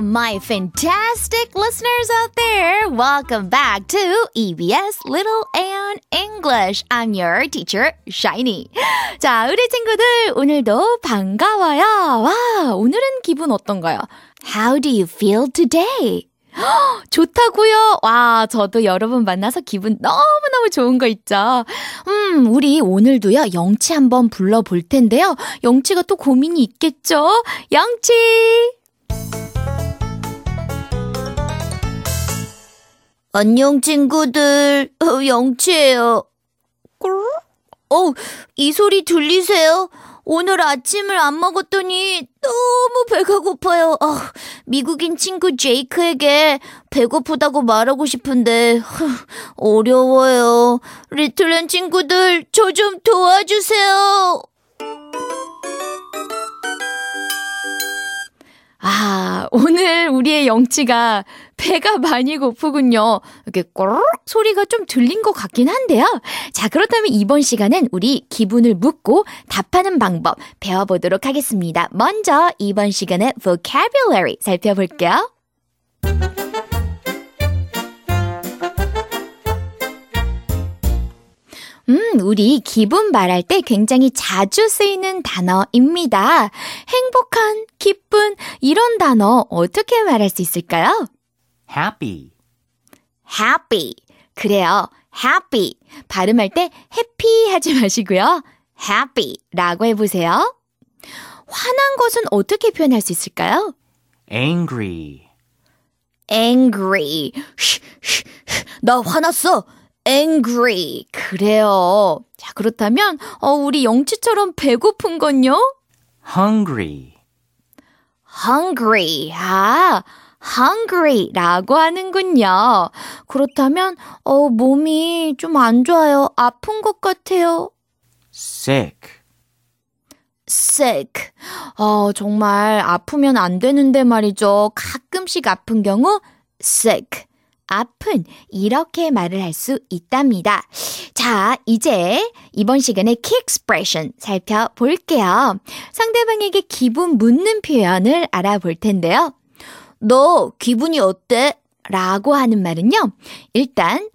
My fantastic listeners out there. Welcome back to EBS Little and English. I'm your teacher, Shiny. 자, 우리 친구들, 오늘도 반가워요. 와, 오늘은 기분 어떤가요? How do you feel today? 좋다고요? 와, 저도 여러분 만나서 기분 너무너무 좋은 거 있죠? 음, 우리 오늘도요, 영치 한번 불러 볼 텐데요. 영치가 또 고민이 있겠죠? 영치! 안녕, 친구들. 어, 영치예요. 어, 이 소리 들리세요? 오늘 아침을 안 먹었더니 너무 배가 고파요. 어, 미국인 친구 제이크에게 배고프다고 말하고 싶은데 어려워요. 리틀랜 친구들 저 좀 도와주세요. 아, 오늘 우리의 영치가 배가 많이 고프군요. 이렇게 꼬르륵 소리가 좀 들린 것 같긴 한데요. 자, 그렇다면 이번 시간엔 우리 기분을 묻고 답하는 방법 배워보도록 하겠습니다. 먼저 이번 시간의 vocabulary 살펴볼게요. 음, 우리 기분 말할 때 굉장히 자주 쓰이는 단어입니다. 행복한, 기쁜, 이런 단어 어떻게 말할 수 있을까요? happy, happy. 그래요. happy. 발음할 때 happy 하지 마시고요. happy 라고 해보세요. 화난 것은 어떻게 표현할 수 있을까요? angry, angry. 나 화났어. angry. 그래요. 자, 그렇다면, 어, 우리 영치처럼 배고픈 건요? hungry, hungry. 아, hungry 라고 하는군요. 그렇다면, 어, 몸이 좀 안 좋아요. 아픈 것 같아요. sick, sick. 어, 정말 아프면 안 되는데 말이죠. 가끔씩 아픈 경우, sick. 아픈 이렇게 말을 할 수 있답니다. 자, 이제 이번 시간에 key expression 살펴볼게요. 상대방에게 기분 묻는 표현을 알아볼 텐데요. 너 기분이 어때? 라고 하는 말은요. 일단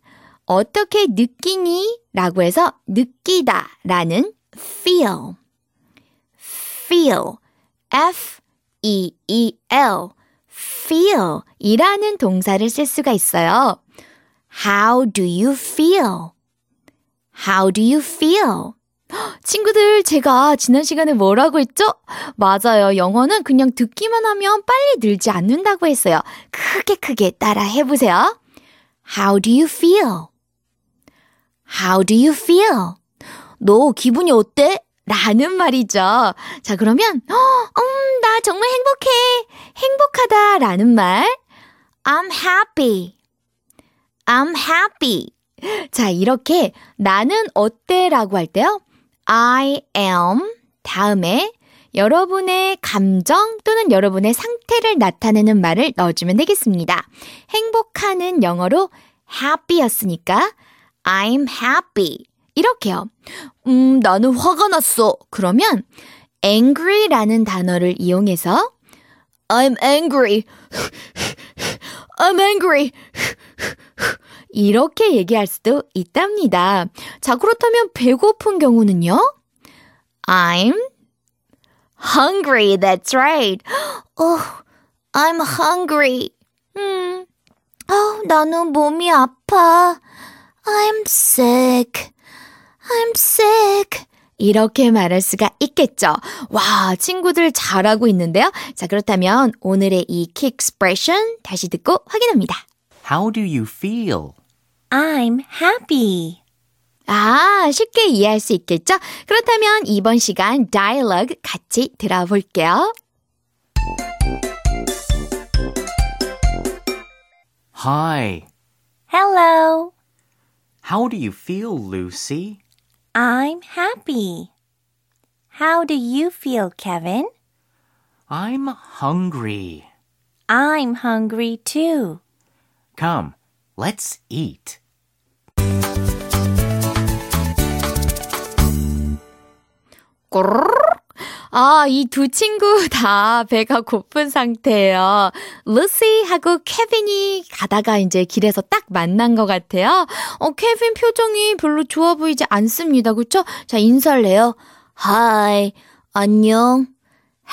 어떻게 느끼니? 라고 해서 느끼다 라는 feel feel F E E L feel 이라는 동사를 쓸 수가 있어요. How do you feel? How do you feel? 친구들, 제가 지난 시간에 뭐라고 했죠? 맞아요. 영어는 그냥 듣기만 하면 빨리 늘지 않는다고 했어요. 크게 크게 따라 해보세요. How do you feel? How do you feel? 너 기분이 어때? 라는 말이죠. 자, 그러면, 어, 음, 나 정말 행복해. 행복하다. 라는 말. I'm happy. I'm happy. 자, 이렇게 나는 어때? 라고 할 때요. I am 다음에 여러분의 감정 또는 여러분의 상태를 나타내는 말을 넣어주면 되겠습니다. 행복하는 영어로 happy였으니까 I'm happy. 이렇게요. 음, 나는 화가 났어. 그러면 angry라는 단어를 이용해서 I'm angry. I'm angry. 이렇게 얘기할 수도 있답니다. 자, 그렇다면 배고픈 경우는요? I'm hungry. That's right. Oh, I'm hungry. 음, 어, 나는 몸이 아파. I'm sick. I'm sick. 이렇게 말할 수가 있겠죠. 와, 친구들 잘하고 있는데요. 자, 그렇다면 오늘의 이 expression 다시 듣고 확인합니다. how do you feel? I'm happy. 아, 쉽게 이해할 수 있겠죠? 그렇다면 이번 시간 dialogue 같이 들어볼게요. Hi, Hello. how do you feel, Lucy? I'm happy. How do you feel, Kevin? I'm hungry. I'm hungry too. Come, let's eat. Grrr. 아, 이 두 친구 다 배가 고픈 상태예요. 루시하고 케빈이 가다가 이제 길에서 딱 만난 것 같아요. 어, 케빈 표정이 별로 좋아 보이지 않습니다. 그쵸? 자, 인사를 해요. Hi, 안녕.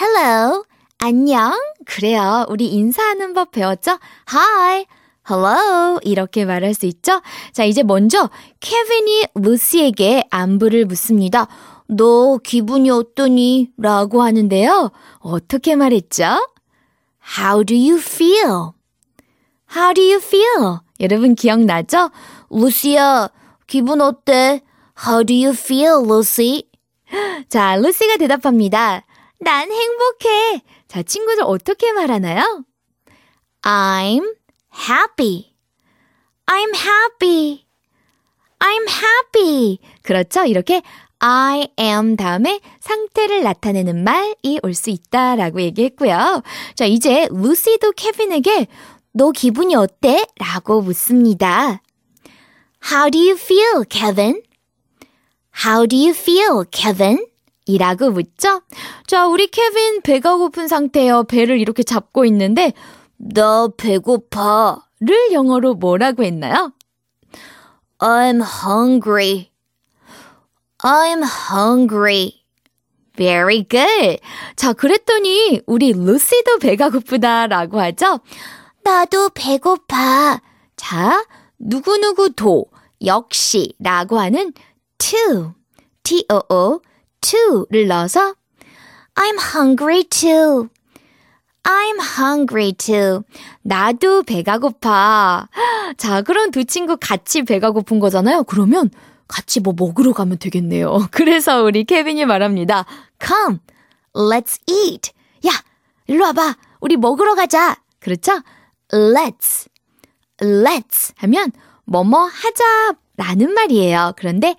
Hello, 안녕. 그래요. 우리 인사하는 법 배웠죠? Hi, hello. 이렇게 말할 수 있죠? 자, 이제 먼저 케빈이 루시에게 안부를 묻습니다. 너 기분이 어떠니? 라고 하는데요. 어떻게 말했죠? How do you feel? How do you feel? 여러분 기억나죠? 루시야, 기분 어때? How do you feel, 루시? 자, 루시가 대답합니다. 난 행복해. 자, 친구들 어떻게 말하나요? I'm happy. I'm happy. I'm happy. 그렇죠? 이렇게 I am 다음에 상태를 나타내는 말이 올 수 있다라고 얘기했고요. 자, 이제 루시도 케빈에게 너 기분이 어때? 라고 묻습니다. How do you feel, Kevin? How do you feel, Kevin? 이라고 묻죠? 자, 우리 케빈 배가 고픈 상태예요. 배를 이렇게 잡고 있는데 너 배고파. 를 영어로 뭐라고 했나요? I'm hungry. I'm hungry. Very good. 자, 그랬더니 우리 루시도 배가 고프다라고 하죠? 나도 배고파. 자, 누구누구 도 역시 라고 하는 to, T-O-O, to를 넣어서 I'm hungry too. I'm hungry too. 나도 배가 고파. 자, 그럼 두 친구 같이 배가 고픈 거잖아요. 그러면 같이 뭐 먹으러 가면 되겠네요. 그래서 우리 케빈이 말합니다. Come, let's eat. 야, 일로 와봐. 우리 먹으러 가자. 그렇죠? Let's, let's 하면 뭐뭐 하자라는 말이에요. 그런데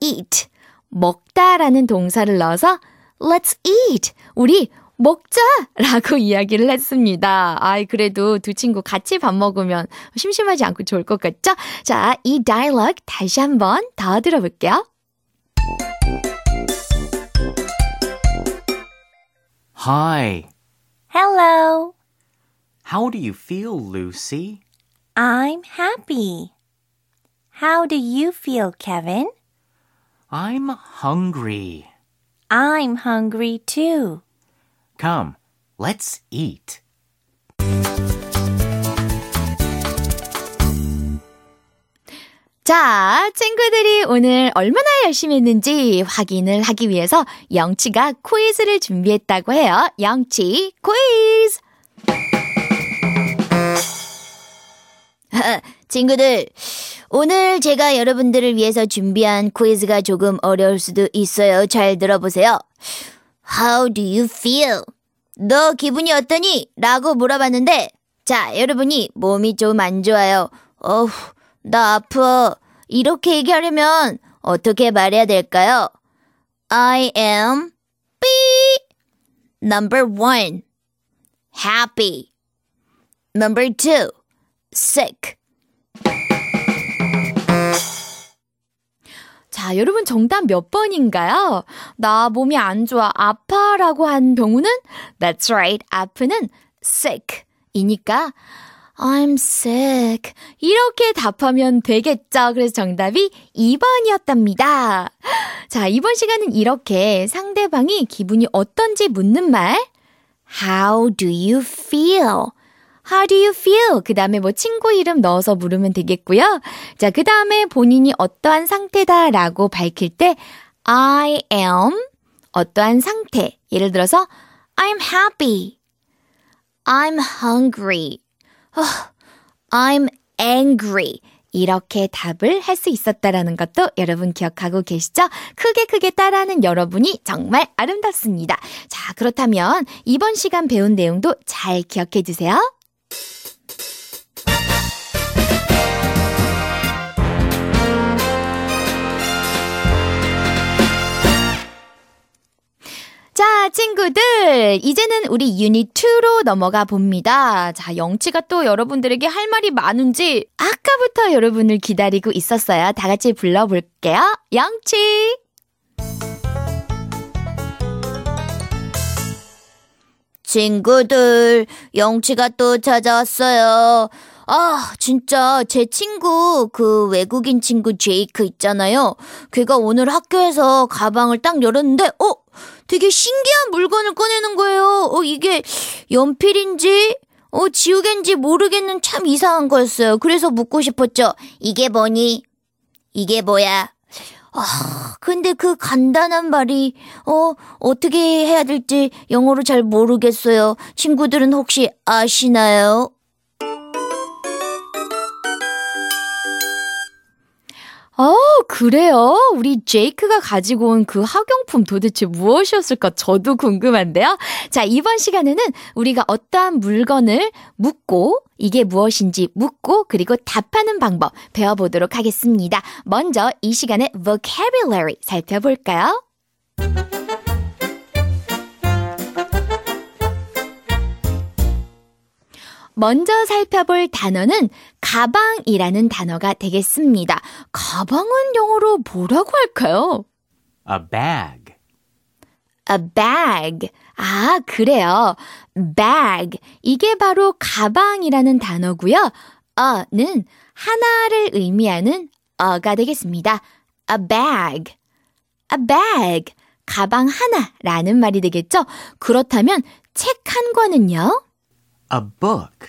eat, 먹다라는 동사를 넣어서 let's eat. 우리 먹자 라고 이야기를 했습니다. 아이, 그래도 두 친구 같이 밥 먹으면 심심하지 않고 좋을 것 같죠? 자, 이 다이얼로그 다시 한번 더 들어볼게요. Hi. Hello. How do you feel, Lucy? I'm happy. How do you feel, Kevin? I'm hungry. I'm hungry too. Come, let's eat. 자, 친구들이 오늘 얼마나 열심히 했는지 확인을 하기 위해서 영치가 퀴즈를 준비했다고 해요. 영치 퀴즈! 친구들, 오늘 제가 여러분들을 위해서 준비한 퀴즈가 조금 어려울 수도 있어요. 잘 들어보세요. How do you feel? 너 기분이 어떠니? 라고 물어봤는데, 자, 여러분이 몸이 좀 안 좋아요. 어후, 나 아파. 이렇게 얘기하려면 어떻게 말해야 될까요? I am B. Number one, happy. Number two, sick. 자, 여러분 정답 몇 번인가요? 나 몸이 안 좋아, 아파 라고 한 경우는 That's right, 아프는 sick 이니까 I'm sick 이렇게 답하면 되겠죠. 그래서 정답이 2번이었답니다. 자, 이번 시간은 이렇게 상대방이 기분이 어떤지 묻는 말 How do you feel? How do you feel? 그 다음에 뭐 친구 이름 넣어서 물으면 되겠고요. 자, 그 다음에 본인이 어떠한 상태다 라고 밝힐 때 I am 어떠한 상태. 예를 들어서 I'm happy. I'm hungry. I'm angry. 이렇게 답을 할 수 있었다라는 것도 여러분 기억하고 계시죠? 크게 크게 따라하는 여러분이 정말 아름답습니다. 자, 그렇다면 이번 시간 배운 내용도 잘 기억해 주세요. 자, 친구들. 이제는 우리 유닛 2로 넘어가 봅니다. 자, 영치가 또 여러분들에게 할 말이 많은지 아까부터 여러분을 기다리고 있었어요. 다 같이 불러볼게요. 영치! 친구들, 영치가 또 찾아왔어요. 아, 진짜 제 친구, 그 외국인 친구 제이크 있잖아요. 걔가 오늘 학교에서 가방을 딱 열었는데, 어? 되게 신기한 물건을 꺼내는 거예요. 어, 이게 연필인지, 어, 지우개인지 모르겠는 참 이상한 거였어요. 그래서 묻고 싶었죠. 이게 뭐니? 이게 뭐야? 아, 근데 그 간단한 말이, 어, 어떻게 해야 될지 영어로 잘 모르겠어요. 친구들은 혹시 아시나요? 그래요? 우리 제이크가 가지고 온 그 학용품 도대체 무엇이었을까 저도 궁금한데요. 자, 이번 시간에는 우리가 어떠한 물건을 묻고 이게 무엇인지 묻고 그리고 답하는 방법 배워보도록 하겠습니다. 먼저 이 시간에 vocabulary 살펴볼까요? 먼저 살펴볼 단어는 가방이라는 단어가 되겠습니다. 가방은 영어로 뭐라고 할까요? A bag. A bag. 아, 그래요. bag. 이게 바로 가방이라는 단어고요. a는 하나를 의미하는 a가 되겠습니다. A bag. A bag. 가방 하나라는 말이 되겠죠? 그렇다면 책 한 권은요? A book.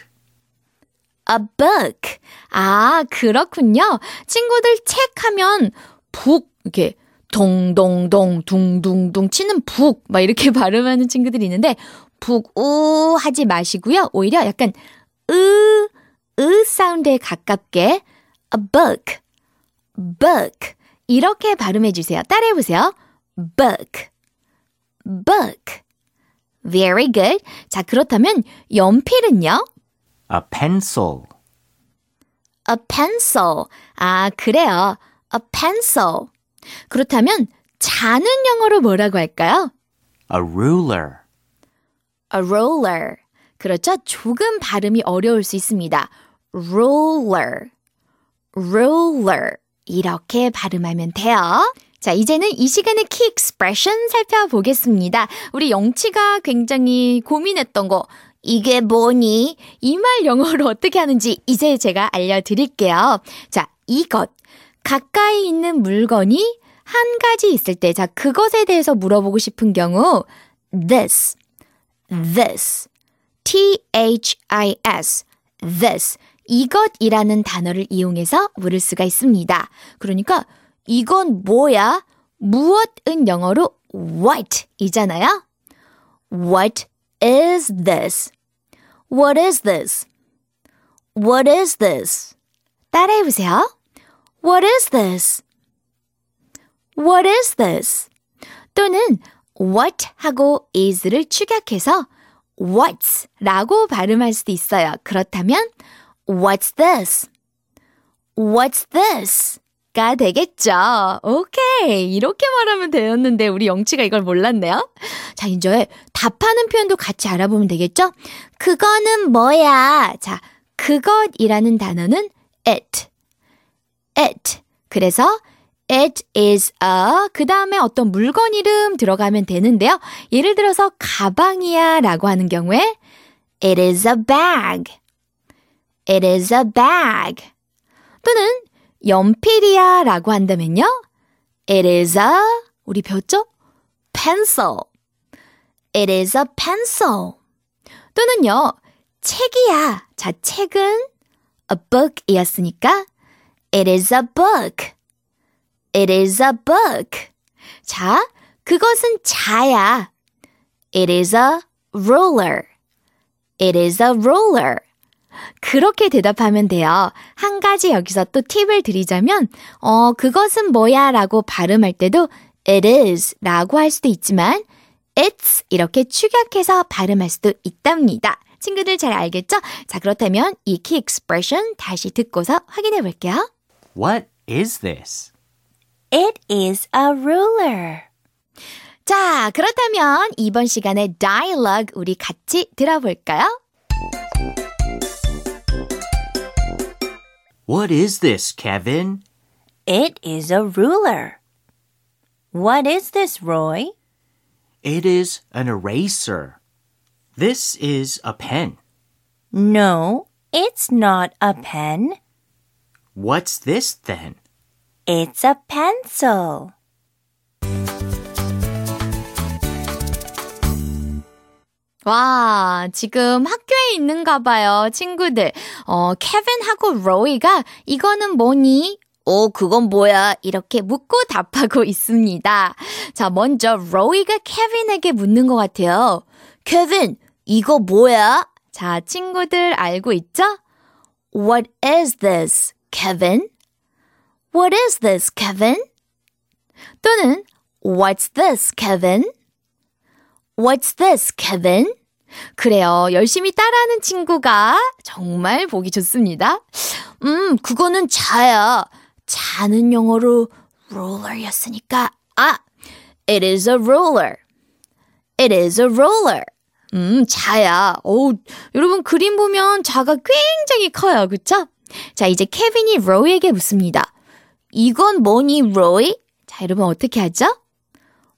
A book. 아, 그렇군요. 친구들 책 하면 북, 이렇게 동동동, 둥둥둥 치는 북, 막 이렇게 발음하는 친구들이 있는데, 북, 우 하지 마시고요. 오히려 약간 으, 으 사운드에 가깝게 a book, book. 이렇게 발음해 주세요. 따라해 보세요. book, book. Very good. 자, 그렇다면 연필은요? A pencil. A pencil. 아, 그래요. A pencil. 그렇다면 자는 영어로 뭐라고 할까요? A ruler. A roller. 그렇죠? 조금 발음이 어려울 수 있습니다. roller. roller. 이렇게 발음하면 돼요. 자, 이제는 이 시간의 키 expression 살펴보겠습니다. 우리 영치가 굉장히 고민했던 거, 이게 뭐니? 이 말 영어로 어떻게 하는지 이제 제가 알려드릴게요. 자, 이것. 가까이 있는 물건이 한 가지 있을 때, 자, 그것에 대해서 물어보고 싶은 경우, this, this, t-h-i-s, this, 이것이라는 단어를 이용해서 물을 수가 있습니다. 그러니까, 이건 뭐야? 무엇은 영어로 what 이잖아요? What is this? What is this? What is this? 따라해 보세요. What is this? What is this? 또는 what 하고 is를 축약해서 what's 라고 발음할 수도 있어요. 그렇다면 what's this? What's this? 가 되겠죠. 오케이. 이렇게 말하면 되었는데 우리 영치가 이걸 몰랐네요. 자, 이제 답하는 표현도 같이 알아보면 되겠죠? 그거는 뭐야? 자, 그것이라는 단어는 it. it. 그래서 it is a 그 다음에 어떤 물건 이름 들어가면 되는데요. 예를 들어서 가방이야 라고 하는 경우에 it is a bag. it is a bag. 또는 연필이야 라고 한다면요. It is a, 우리 배웠죠? pencil. It is a pencil. 또는요, 책이야. 자, 책은 a book 이었으니까 It is a book. It is a book. 자, 그것은 자야. It is a ruler. It is a ruler. 그렇게 대답하면 돼요. 한 가지 여기서 또 팁을 드리자면, 어, 그것은 뭐야 라고 발음할 때도 it is 라고 할 수도 있지만, it's 이렇게 축약해서 발음할 수도 있답니다. 친구들 잘 알겠죠? 자, 그렇다면 이키 expression 다시 듣고서 확인해 볼게요. What is this? It is a ruler. 자, 그렇다면 이번 시간에 dialogue 우리 같이 들어볼까요? What is this, Kevin? It is a ruler. What is this, Roy? It is an eraser. This is a pen. No, it's not a pen. What's this then? It's a pencil. 와, 지금 학교에 있는가 봐요, 친구들. 어, 케빈하고 로이가 이거는 뭐니? 어, 그건 뭐야? 이렇게 묻고 답하고 있습니다. 자, 먼저 로이가 케빈에게 묻는 것 같아요. 케빈, 이거 뭐야? 자, 친구들 알고 있죠? What is this, Kevin? What is this, Kevin? 또는 What's this, Kevin? What's this, Kevin? 그래요. 열심히 따라하는 친구가 정말 보기 좋습니다. 음, 그거는 자야. 자는 영어로 ruler였으니까. 아, it is a ruler. It is a ruler. 음, 자야. 오, 여러분 그림 보면 자가 굉장히 커요. 그쵸? 자, 이제 케빈이 로이에게 묻습니다. 이건 뭐니, 로이? 자, 여러분 어떻게 하죠?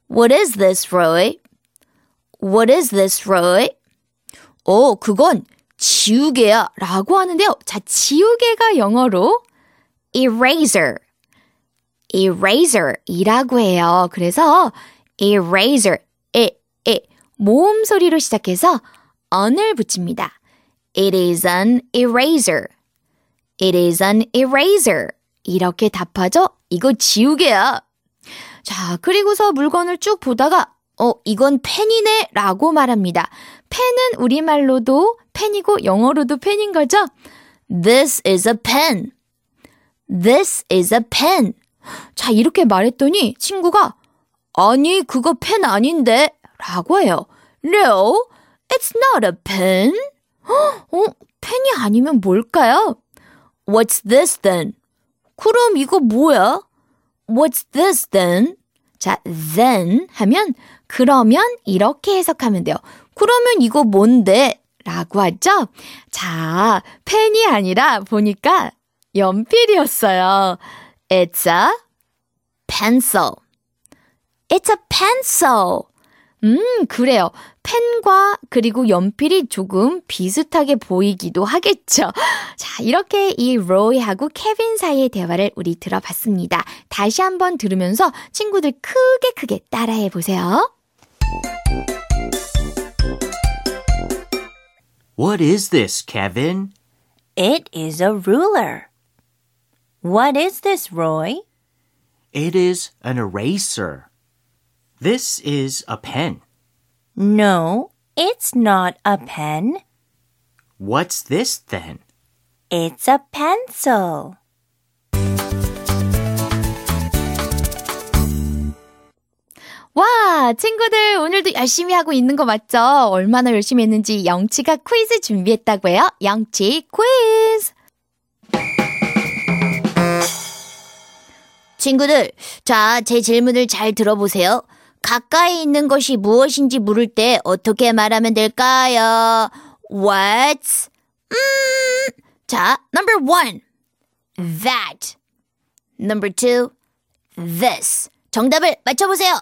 What is this, Roy? What is this, Roy? 오, 그건 지우개야 라고 하는데요. 자, 지우개가 영어로 eraser, eraser 이라고 해요. 그래서 eraser, 에, 에, 모음 소리로 시작해서 on을 붙입니다. It is an eraser. It is an eraser. 이렇게 답하죠? 이거 지우개야. 자, 그리고서 물건을 쭉 보다가, 어, 이건 펜이네 라고 말합니다. 펜은 우리말로도 펜이고 영어로도 펜인 거죠? This is a pen. This is a pen. 자, 이렇게 말했더니 친구가, 아니, 그거 펜 아닌데? 라고 해요. No, it's not a pen. 어, 펜이 아니면 뭘까요? What's this then? 그럼 이거 뭐야? What's this then? 자, then 하면 그러면 이렇게 해석하면 돼요. 그러면 이거 뭔데? 라고 하죠? 자, 펜이 아니라 보니까 연필이었어요. It's a pencil. It's a pencil. 음, 그래요. 펜과 그리고 연필이 조금 비슷하게 보이기도 하겠죠. 자, 이렇게 이 로이하고 케빈 사이의 대화를 우리 들어봤습니다. 다시 한번 들으면서 친구들 크게 크게 따라해 보세요. What is this, Kevin? It is a ruler. What is this, Roy? It is an eraser. This is a pen. No, it's not a pen. What's this then? It's a pencil. 와, 친구들 오늘도 열심히 하고 있는 거 맞죠? 얼마나 열심히 했는지 영치가 퀴즈 준비했다고요? 영치 퀴즈! 친구들, 자, 제 질문을 잘 들어보세요. 가까이 있는 것이 무엇인지 물을 때 어떻게 말하면 될까요? What? 음, 자, number one. That. Number two. This. 정답을 맞춰보세요.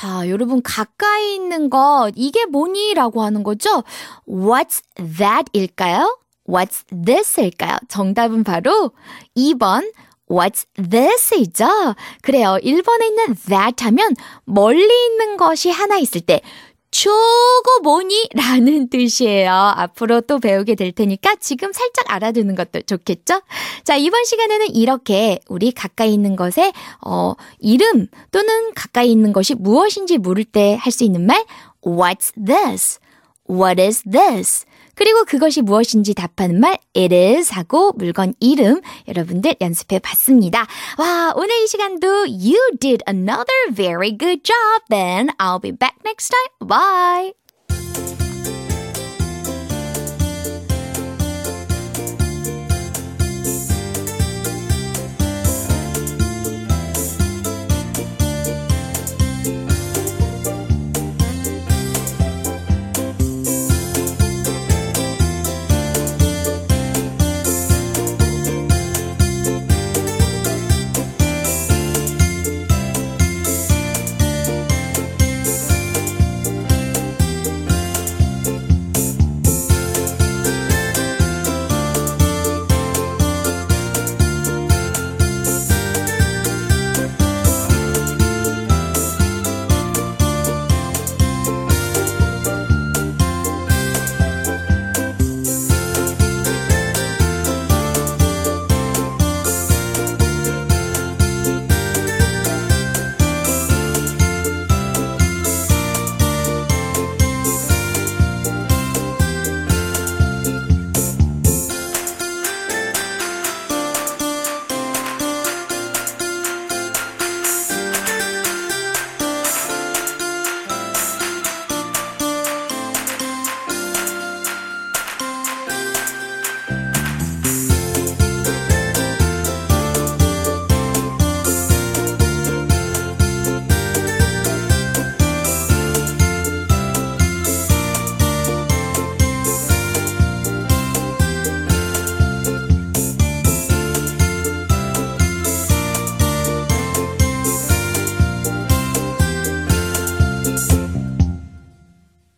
자, 여러분 가까이 있는 것 이게 뭐니? 라고 하는 거죠? What's that 일까요? What's this 일까요? 정답은 바로 2번 What's this이죠? 그래요. 1번에 있는 that 하면 멀리 있는 것이 하나 있을 때 저거 뭐니? 라는 뜻이에요. 앞으로 또 배우게 될 테니까 지금 살짝 알아두는 것도 좋겠죠? 자, 이번 시간에는 이렇게 우리 가까이 있는 것의, 어, 이름 또는 가까이 있는 것이 무엇인지 물을 때 할 수 있는 말, What's this? What is this? 그리고 그것이 무엇인지 답하는 말 it is 하고 물건 이름 여러분들 연습해 봤습니다. 와, 오늘 이 시간도 you did another very good job. Then I'll be back next time. Bye.